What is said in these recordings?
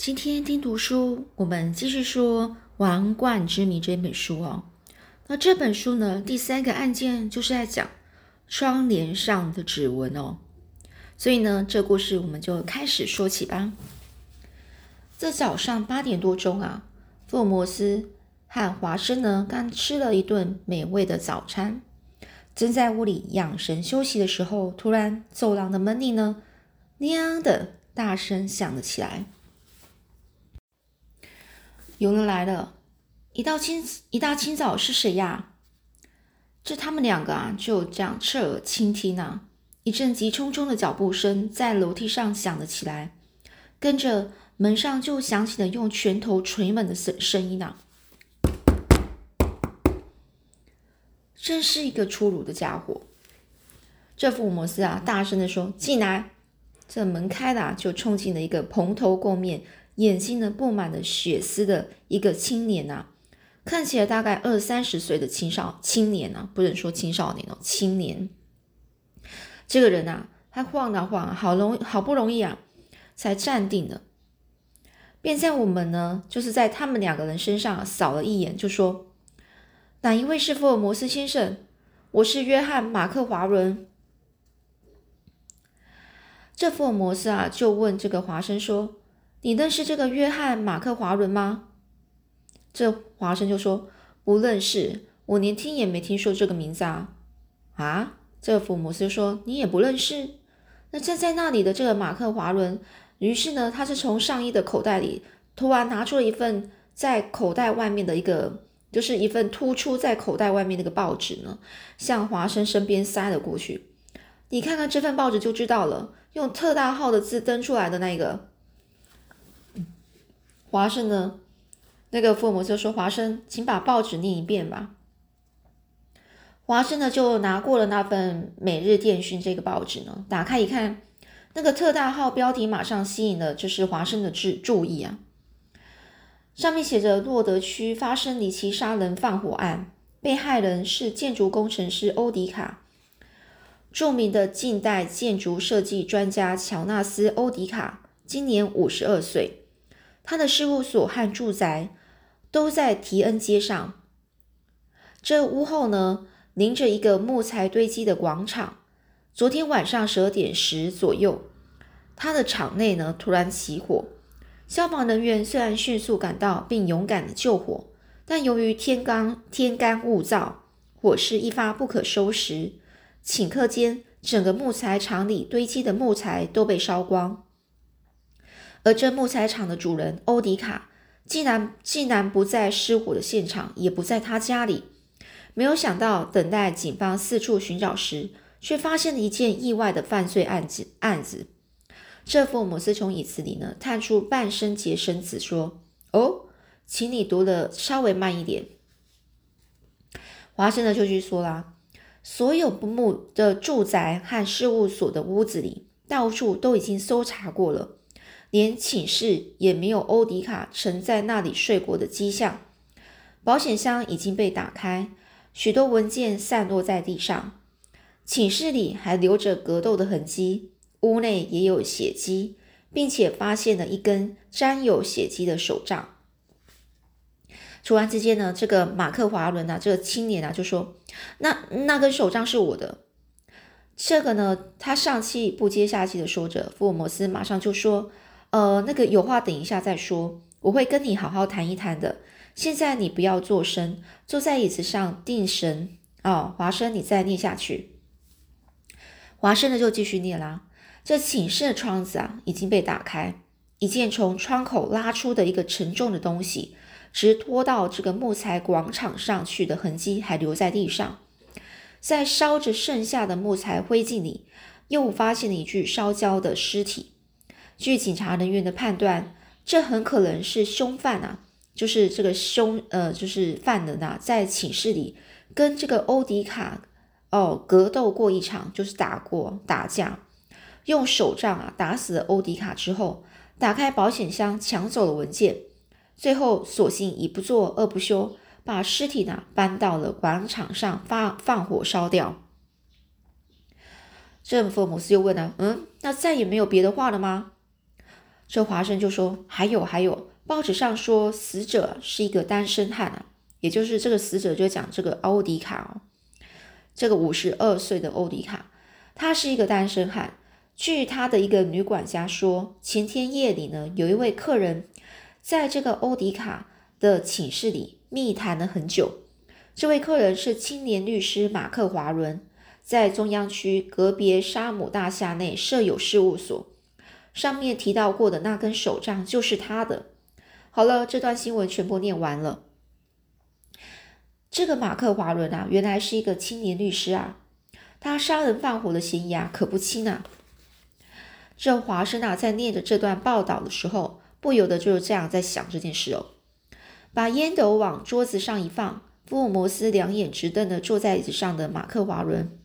今天听读书，我们继续说《王冠之谜》这本书哦。那这本书呢，第三个案件就是在讲窗帘上的指纹哦。所以呢，这故事我们就开始说起吧。这早上八点多钟啊，福尔摩斯和华生呢刚吃了一顿美味的早餐，正在屋里养神休息的时候，突然走廊的门铃呢“娘”的大声响了起来。有人来了，一到清一大清早是谁呀？这他们两个啊，就这样侧耳倾听啊，一阵急匆匆的脚步声在楼梯上响了起来，跟着门上就响起了用拳头捶门的声声音啊。真是一个粗鲁的家伙！这福尔摩斯啊，大声的说：“进来！”这门开了，就冲进了一个蓬头垢面。眼睛呢布满了血丝的一个青年呐，看起来大概二三十岁的青少青年呐，不能说青少年哦，青年。这个人呐，他晃啊晃，好容好不容易啊，才站定了，便在我们呢，就是在他们两个人身上扫了一眼，就说：“哪一位是福尔摩斯先生？我是约翰马克华伦。”这福尔摩斯啊，就问这个华生说。你认识这个约翰·马克·华伦吗？这华生就说不认识，我连听也没听说这个名字啊！啊，这个福摩斯就说你也不认识？那站在那里的这个马克·华伦，于是呢，他是从上衣的口袋里突然拿出了一份在口袋外面的一个，就是一份突出在口袋外面那个报纸呢，向华生身边塞了过去。你看看这份报纸就知道了，用特大号的字登出来的那个。华生呢？那个福尔摩斯说：“华生，请把报纸念一遍吧。”华生呢就拿过了那份《每日电讯》这个报纸呢，打开一看，那个特大号标题马上吸引了就是华生的注注意啊。上面写着：“洛德区发生离奇杀人放火案，被害人是建筑工程师欧迪卡。著名的近代建筑设计专家乔纳斯·欧迪卡今年五十二岁。”他的事务所和住宅都在提恩街上。这屋后呢，临着一个木材堆积的广场。昨天晚上十二点十左右，他的场内呢突然起火。消防人员虽然迅速赶到并勇敢的救火，但由于天干天干物燥，火势一发不可收拾。顷刻间，整个木材厂里堆积的木材都被烧光。而这木材厂的主人欧迪卡，竟然竟然不在失火的现场，也不在他家里。没有想到，等待警方四处寻找时，却发现了一件意外的犯罪案子。案子，这福尔摩斯从椅子里呢探出半身洁身子，说：“哦，请你读的稍微慢一点。”华生呢就去说啦：“所有不木的住宅和事务所的屋子里，到处都已经搜查过了。”连寝室也没有欧迪卡曾在那里睡过的迹象。保险箱已经被打开，许多文件散落在地上。寝室里还留着格斗的痕迹，屋内也有血迹，并且发现了一根沾有血迹的手杖。突然之间呢，这个马克华伦啊，这个青年啊，就说：“那那根手杖是我的。”这个呢，他上气不接下气的说着。福尔摩斯马上就说。呃，那个有话等一下再说，我会跟你好好谈一谈的。现在你不要做声，坐在椅子上定神哦。华生，你再念下去。华生呢就继续念啦。这寝室的窗子啊已经被打开，一件从窗口拉出的一个沉重的东西，直拖到这个木材广场上去的痕迹还留在地上，在烧着剩下的木材灰烬里，又发现了一具烧焦的尸体。据警察人员的判断，这很可能是凶犯啊，就是这个凶呃，就是犯人呐，在寝室里跟这个欧迪卡哦格斗过一场，就是打过打架，用手杖啊打死了欧迪卡之后，打开保险箱抢走了文件，最后索性一不做二不休，把尸体呢搬到了广场上发放火烧掉。这福尔摩斯又问呢，嗯，那再也没有别的话了吗？这华生就说：“还有还有，报纸上说死者是一个单身汉啊，也就是这个死者就讲这个欧迪卡哦，这个五十二岁的欧迪卡，他是一个单身汉。据他的一个女管家说，前天夜里呢，有一位客人在这个欧迪卡的寝室里密谈了很久。这位客人是青年律师马克华伦，在中央区隔别沙姆大厦内设有事务所。”上面提到过的那根手杖就是他的。好了，这段新闻全部念完了。这个马克华伦啊，原来是一个青年律师啊，他杀人放火的嫌疑啊可不轻啊。这华生啊，在念着这段报道的时候，不由得就是这样在想这件事哦。把烟斗往桌子上一放，福尔摩斯两眼直瞪的坐在椅子上的马克华伦，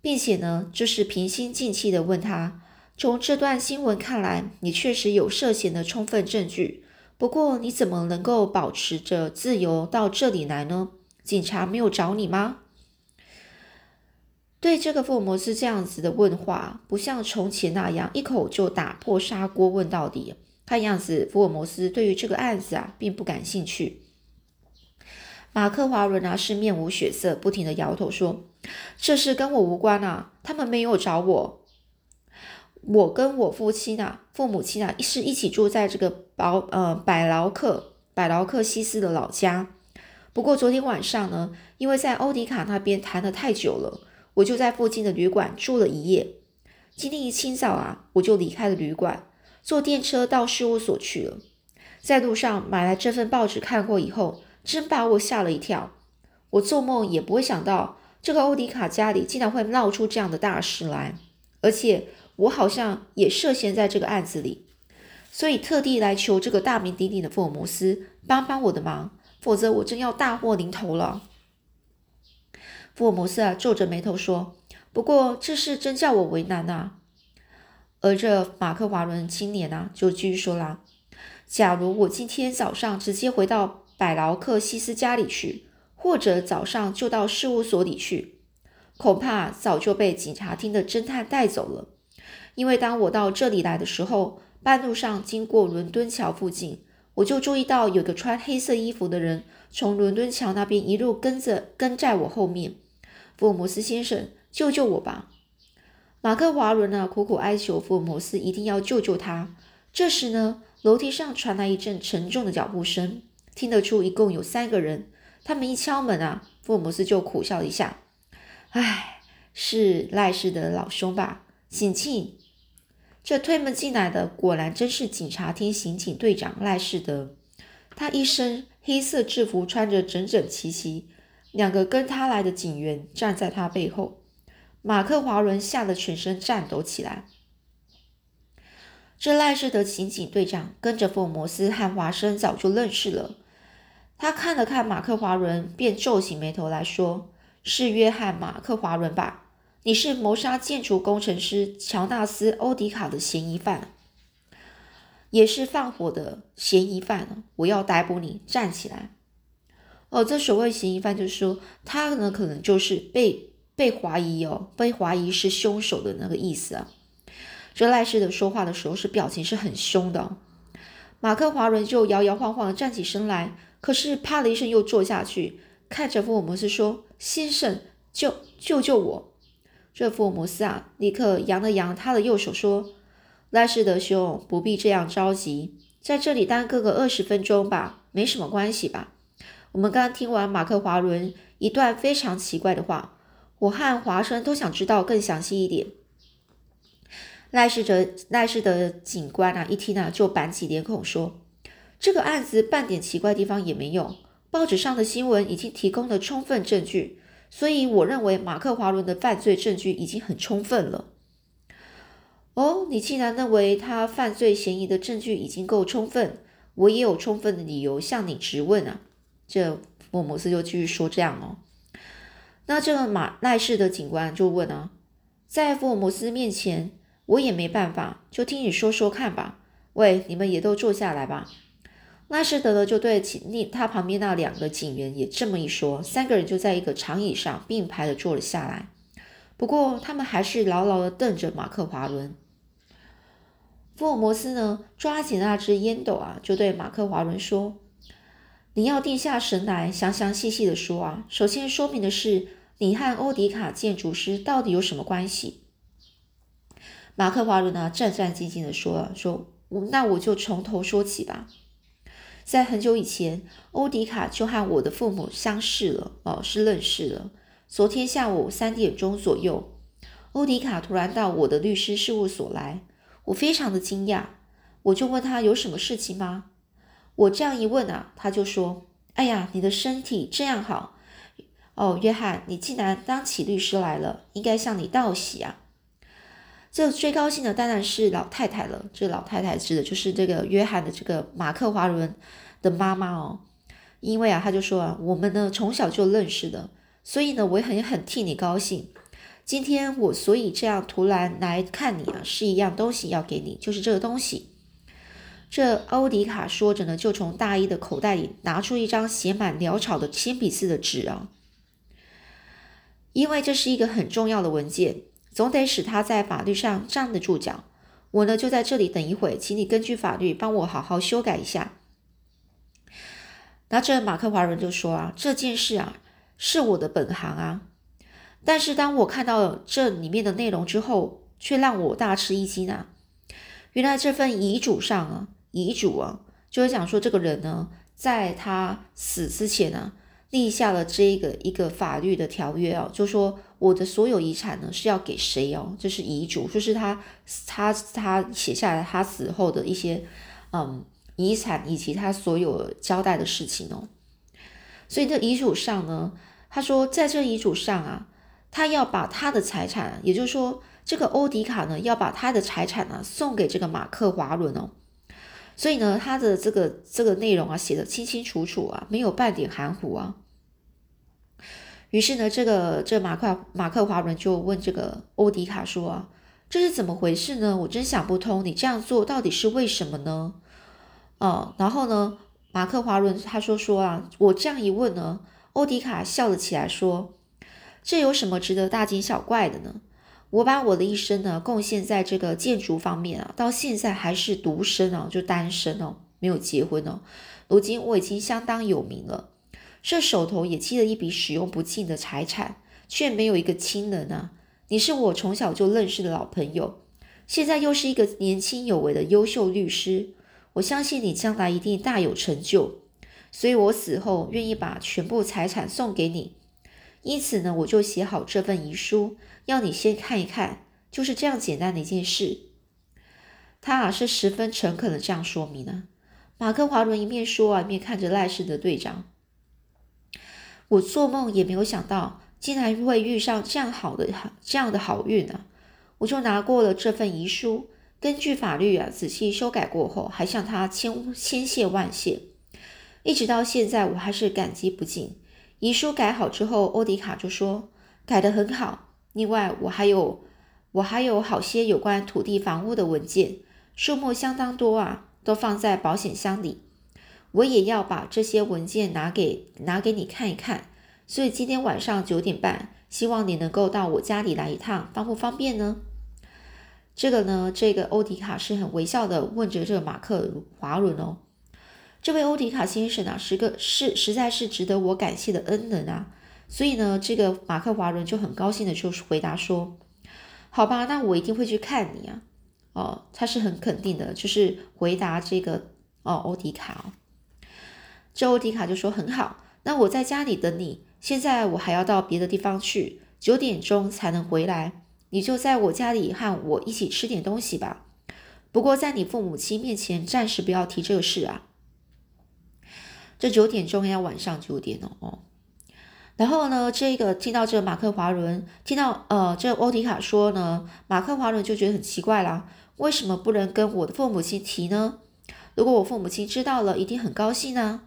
并且呢，就是平心静气的问他。从这段新闻看来，你确实有涉嫌的充分证据。不过，你怎么能够保持着自由到这里来呢？警察没有找你吗？对这个福尔摩斯这样子的问话，不像从前那样一口就打破砂锅问到底。看样子，福尔摩斯对于这个案子啊，并不感兴趣。马克华伦啊，是面无血色，不停的摇头说：“这事跟我无关啊，他们没有找我。”我跟我父亲啊，父母亲啊，是一起住在这个保呃百劳克百劳克西斯的老家。不过昨天晚上呢，因为在欧迪卡那边谈的太久了，我就在附近的旅馆住了一夜。今天一清早啊，我就离开了旅馆，坐电车到事务所去了。在路上买来这份报纸看过以后，真把我吓了一跳。我做梦也不会想到，这个欧迪卡家里竟然会闹出这样的大事来，而且。我好像也涉嫌在这个案子里，所以特地来求这个大名鼎鼎的福尔摩斯帮帮我的忙，否则我真要大祸临头了。福尔摩斯啊，皱着眉头说：“不过这事真叫我为难啊。”而这马克华伦青年啊，就继续说啦：“假如我今天早上直接回到百劳克西斯家里去，或者早上就到事务所里去，恐怕早就被警察厅的侦探带走了。”因为当我到这里来的时候，半路上经过伦敦桥附近，我就注意到有个穿黑色衣服的人从伦敦桥那边一路跟着跟在我后面。福尔摩斯先生，救救我吧！马克华伦呢，苦苦哀求福尔摩斯一定要救救他。这时呢，楼梯上传来一阵沉重的脚步声，听得出一共有三个人。他们一敲门啊，福尔摩斯就苦笑一下：“唉，是赖氏的老兄吧？请进。”这推门进来的果然真是警察厅刑警队长赖士德，他一身黑色制服，穿着整整齐齐。两个跟他来的警员站在他背后，马克华伦吓得全身颤抖起来。这赖士德刑警队长跟着福尔摩斯和华生早就认识了，他看了看马克华伦，便皱起眉头来说：“是约翰·马克华伦吧？”你是谋杀建筑工程师乔纳斯·欧迪卡的嫌疑犯，也是放火的嫌疑犯。我要逮捕你，站起来！哦，这所谓嫌疑犯，就是说他呢，可能就是被被怀疑哦，被怀疑是凶手的那个意思啊。这赖士的说话的时候是表情是很凶的。马克华伦就摇摇晃晃的站起身来，可是啪的一声又坐下去，看着福尔摩斯说：“先生，救救救我！”这福摩斯啊，立刻扬了扬他的右手，说：“赖士德兄，不必这样着急，在这里耽搁个二十分钟吧，没什么关系吧？我们刚听完马克·华伦一段非常奇怪的话，我和华生都想知道更详细一点。”赖士德赖士德警官啊，一听啊，就板起脸孔说：“这个案子半点奇怪地方也没有，报纸上的新闻已经提供了充分证据。”所以，我认为马克·华伦的犯罪证据已经很充分了。哦，你既然认为他犯罪嫌疑的证据已经够充分，我也有充分的理由向你质问啊。这福尔摩斯就继续说：“这样哦，那这个马奈士的警官就问啊，在福尔摩斯面前，我也没办法，就听你说说看吧。喂，你们也都坐下来吧。”赖士德呢，就对警他旁边那两个警员也这么一说，三个人就在一个长椅上并排的坐了下来。不过他们还是牢牢的瞪着马克华伦。福尔摩斯呢，抓起那只烟斗啊，就对马克华伦说：“你要定下神来，详详细细的说啊。首先说明的是，你和欧迪卡建筑师到底有什么关系？”马克华伦呢，战战兢兢的说：“说，那我就从头说起吧。在很久以前，欧迪卡就和我的父母相识了，哦，是认识了。昨天下午三点钟左右，欧迪卡突然到我的律师事务所来。”我非常的惊讶，我就问他有什么事情吗？我这样一问啊，他就说：“哎呀，你的身体这样好哦，约翰，你既然当起律师来了，应该向你道喜啊。”这最高兴的当然是老太太了。这老太太指的就是这个约翰的这个马克华伦的妈妈哦，因为啊，他就说啊，我们呢从小就认识的，所以呢，我也很很替你高兴。今天我所以这样突然来看你啊，是一样东西要给你，就是这个东西。这欧迪卡说着呢，就从大衣的口袋里拿出一张写满潦草的铅笔字的纸啊，因为这是一个很重要的文件，总得使他在法律上站得住脚。我呢就在这里等一会，请你根据法律帮我好好修改一下。那这马克华人就说啊，这件事啊是我的本行啊。但是当我看到这里面的内容之后，却让我大吃一惊啊！原来这份遗嘱上啊，遗嘱啊，就是讲说这个人呢，在他死之前呢，立下了这个一个法律的条约哦，就说我的所有遗产呢是要给谁哦，这是遗嘱，就是他他他写下来他死后的一些嗯遗产以及他所有交代的事情哦。所以这遗嘱上呢，他说在这遗嘱上啊。他要把他的财产，也就是说，这个欧迪卡呢，要把他的财产呢送给这个马克华伦哦。所以呢，他的这个这个内容啊，写的清清楚楚啊，没有半点含糊啊。于是呢，这个这马克马克华伦就问这个欧迪卡说啊，这是怎么回事呢？我真想不通，你这样做到底是为什么呢？哦，然后呢，马克华伦他说说啊，我这样一问呢，欧迪卡笑了起来说。这有什么值得大惊小怪的呢？我把我的一生呢贡献在这个建筑方面啊，到现在还是独身哦，就单身哦，没有结婚哦。如今我已经相当有名了，这手头也积了一笔使用不尽的财产，却没有一个亲人啊。你是我从小就认识的老朋友，现在又是一个年轻有为的优秀律师，我相信你将来一定大有成就，所以我死后愿意把全部财产送给你。因此呢，我就写好这份遗书，要你先看一看，就是这样简单的一件事。他啊是十分诚恳的这样说明呢。马克华伦一面说啊，一面看着赖氏的队长。我做梦也没有想到，竟然会遇上这样好的这样的好运呢。我就拿过了这份遗书，根据法律啊仔细修改过后，还向他千千谢万谢。一直到现在，我还是感激不尽。遗书改好之后，欧迪卡就说：“改得很好。另外，我还有我还有好些有关土地、房屋的文件，数目相当多啊，都放在保险箱里。我也要把这些文件拿给拿给你看一看。所以今天晚上九点半，希望你能够到我家里来一趟，方不方便呢？”这个呢，这个欧迪卡是很微笑的问着这个马克华伦哦。这位欧迪卡先生啊，是个是实在是值得我感谢的恩人啊，所以呢，这个马克华伦就很高兴的就是回答说：“好吧，那我一定会去看你啊。”哦，他是很肯定的，就是回答这个哦，欧迪卡哦。这欧迪卡就说：“很好，那我在家里等你。现在我还要到别的地方去，九点钟才能回来。你就在我家里和我一起吃点东西吧。不过在你父母亲面前，暂时不要提这个事啊。”这九点钟要晚上九点哦，然后呢，这个听到这个马克华伦听到呃，这欧迪卡说呢，马克华伦就觉得很奇怪啦，为什么不能跟我的父母亲提呢？如果我父母亲知道了，一定很高兴呢。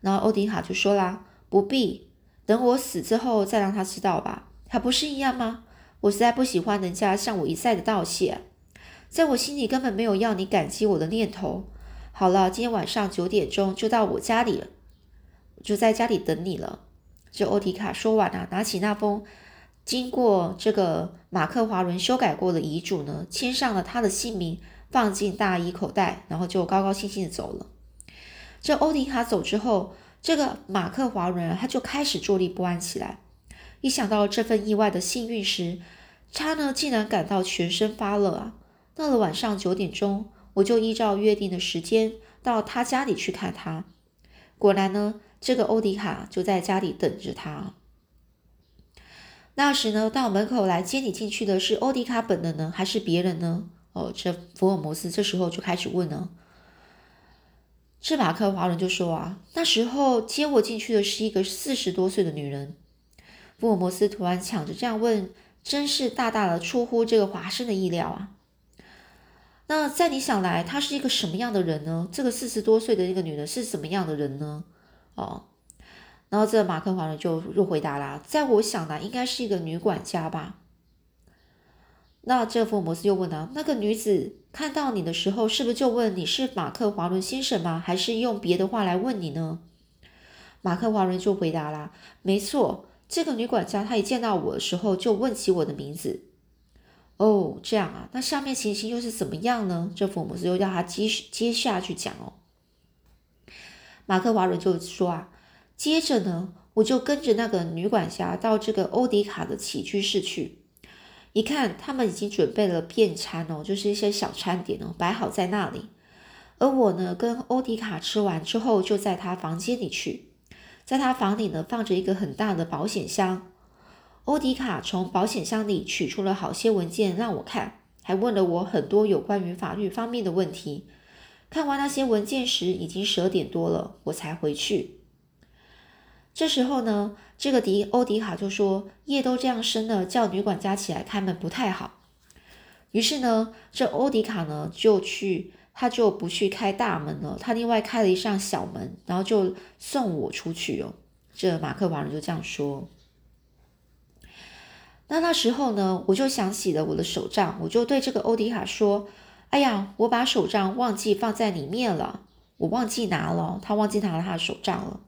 然后欧迪卡就说啦，不必，等我死之后再让他知道吧，还不是一样吗？我实在不喜欢人家向我一再的道谢，在我心里根本没有要你感激我的念头。好了，今天晚上九点钟就到我家里了，就在家里等你了。这欧迪卡说完啊，拿起那封经过这个马克华伦修改过的遗嘱呢，签上了他的姓名，放进大衣口袋，然后就高高兴兴的走了。这欧迪卡走之后，这个马克华伦他就开始坐立不安起来。一想到这份意外的幸运时，他呢竟然感到全身发热啊！到了晚上九点钟，我就依照约定的时间到他家里去看他。果然呢，这个欧迪卡就在家里等着他。那时呢，到门口来接你进去的是欧迪卡本人呢，还是别人呢？哦，这福尔摩斯这时候就开始问了。这马克华伦就说啊，那时候接我进去的是一个四十多岁的女人。福尔摩斯突然抢着这样问，真是大大的出乎这个华生的意料啊。那在你想来，她是一个什么样的人呢？这个四十多岁的一个女人是什么样的人呢？哦。然后这马克华伦就又回答啦，在我想来，应该是一个女管家吧。那这福尔摩斯又问了，那个女子看到你的时候，是不是就问你是马克华伦先生吗？还是用别的话来问你呢？马克华伦就回答啦，没错，这个女管家她一见到我的时候，就问起我的名字。哦，这样啊，那下面情形又是怎么样呢？这福姆斯又叫他接接下去讲哦。马克华伦就说啊。接着呢，我就跟着那个女管家到这个欧迪卡的起居室去，一看他们已经准备了便餐哦，就是一些小餐点哦，摆好在那里。而我呢，跟欧迪卡吃完之后，就在他房间里去，在他房里呢，放着一个很大的保险箱。欧迪卡从保险箱里取出了好些文件让我看，还问了我很多有关于法律方面的问题。看完那些文件时，已经十二点多了，我才回去。这时候呢，这个迪欧迪卡就说：“夜都这样深了，叫女管家起来开门不太好。”于是呢，这欧迪卡呢就去，他就不去开大门了，他另外开了一扇小门，然后就送我出去哦。这马克华人就这样说。那那时候呢，我就想起了我的手账，我就对这个欧迪卡说：“哎呀，我把手账忘记放在里面了，我忘记拿了，他忘记拿了他的手账了。”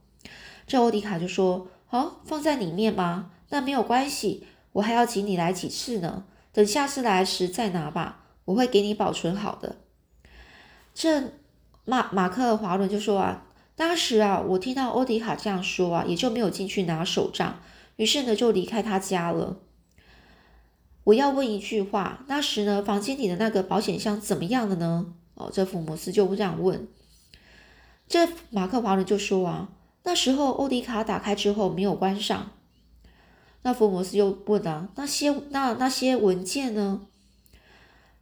这欧迪卡就说：“哦，放在里面吗？那没有关系，我还要请你来几次呢。等下次来时再拿吧，我会给你保存好的。”这马马克华伦就说：“啊，当时啊，我听到欧迪卡这样说啊，也就没有进去拿手杖，于是呢，就离开他家了。我要问一句话，那时呢，房间里的那个保险箱怎么样了呢？哦，这福摩斯就这样问。这马克华伦就说：“啊。”那时候欧迪卡打开之后没有关上，那福摩斯又问啊，那些那那些文件呢？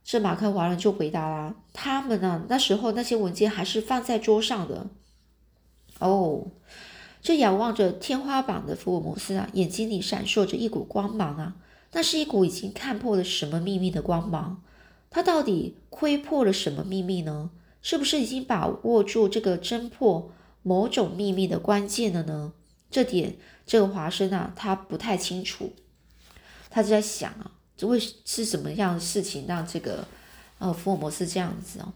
这马克华人就回答啦，他们呢那时候那些文件还是放在桌上的。哦，这仰望着天花板的福尔摩斯啊，眼睛里闪烁着一股光芒啊，那是一股已经看破了什么秘密的光芒。他到底窥破了什么秘密呢？是不是已经把握住这个侦破？某种秘密的关键的呢？这点这个华生啊，他不太清楚。他就在想啊，这会是什么样的事情让这个呃福尔摩斯这样子哦？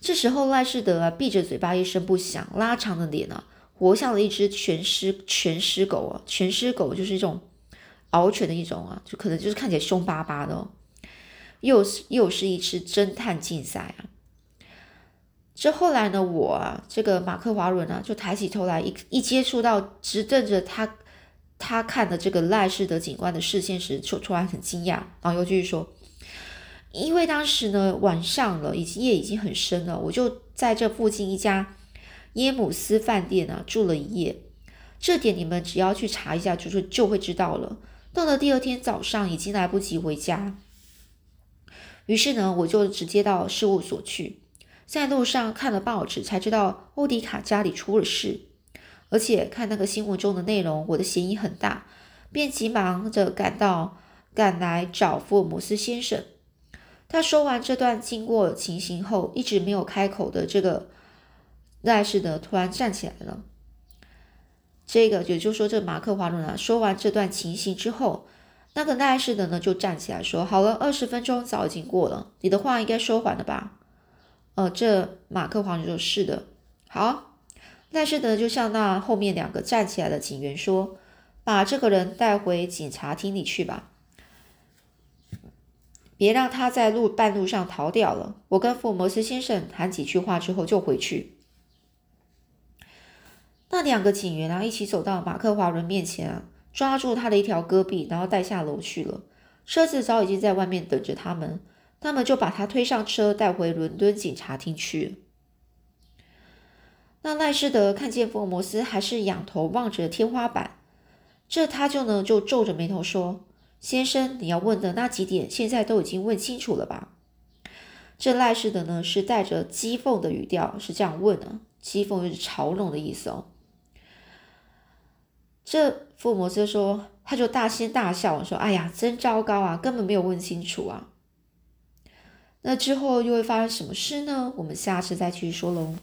这时候赖士德啊，闭着嘴巴一声不响，拉长的脸啊，活像了一只全尸全尸狗啊。全尸狗就是一种獒犬的一种啊，就可能就是看起来凶巴巴的，哦又是又是一次侦探竞赛啊。这后来呢，我啊，这个马克华伦啊，就抬起头来，一一接触到直瞪着他，他看的这个赖士德警官的视线时，就突然很惊讶，然后又继续说：“因为当时呢晚上了，已经夜已经很深了，我就在这附近一家耶姆斯饭店啊住了一夜。这点你们只要去查一下，就是就会知道了。到了第二天早上，已经来不及回家，于是呢，我就直接到事务所去。”在路上看了报纸，才知道欧迪卡家里出了事，而且看那个新闻中的内容，我的嫌疑很大，便急忙着赶到赶来找福尔摩斯先生。他说完这段经过情形后，一直没有开口的这个赖士德突然站起来了。这个也就是说，这马克华伦啊，说完这段情形之后，那个赖士德呢就站起来说：“好了，二十分钟早已经过了，你的话应该说完了吧？”呃，这马克华伦说：“是的，好。”但是呢就向那后面两个站起来的警员说：“把这个人带回警察厅里去吧。”别让他在路半路上逃掉了。我跟福尔摩斯先生谈几句话之后就回去。那两个警员啊，一起走到马克华伦面前啊，抓住他的一条胳臂，然后带下楼去了。车子早已经在外面等着他们，他们就把他推上车，带回伦敦警察厅去。那赖士德看见福尔摩斯还是仰头望着天花板，这他就呢就皱着眉头说：“先生，你要问的那几点，现在都已经问清楚了吧？”这赖士德呢是带着讥讽的语调是这样问的，讥讽就是嘲弄的意思哦。这福尔摩斯说，他就大声大笑，说：“哎呀，真糟糕啊，根本没有问清楚啊！”那之后又会发生什么事呢？我们下次再继续说喽。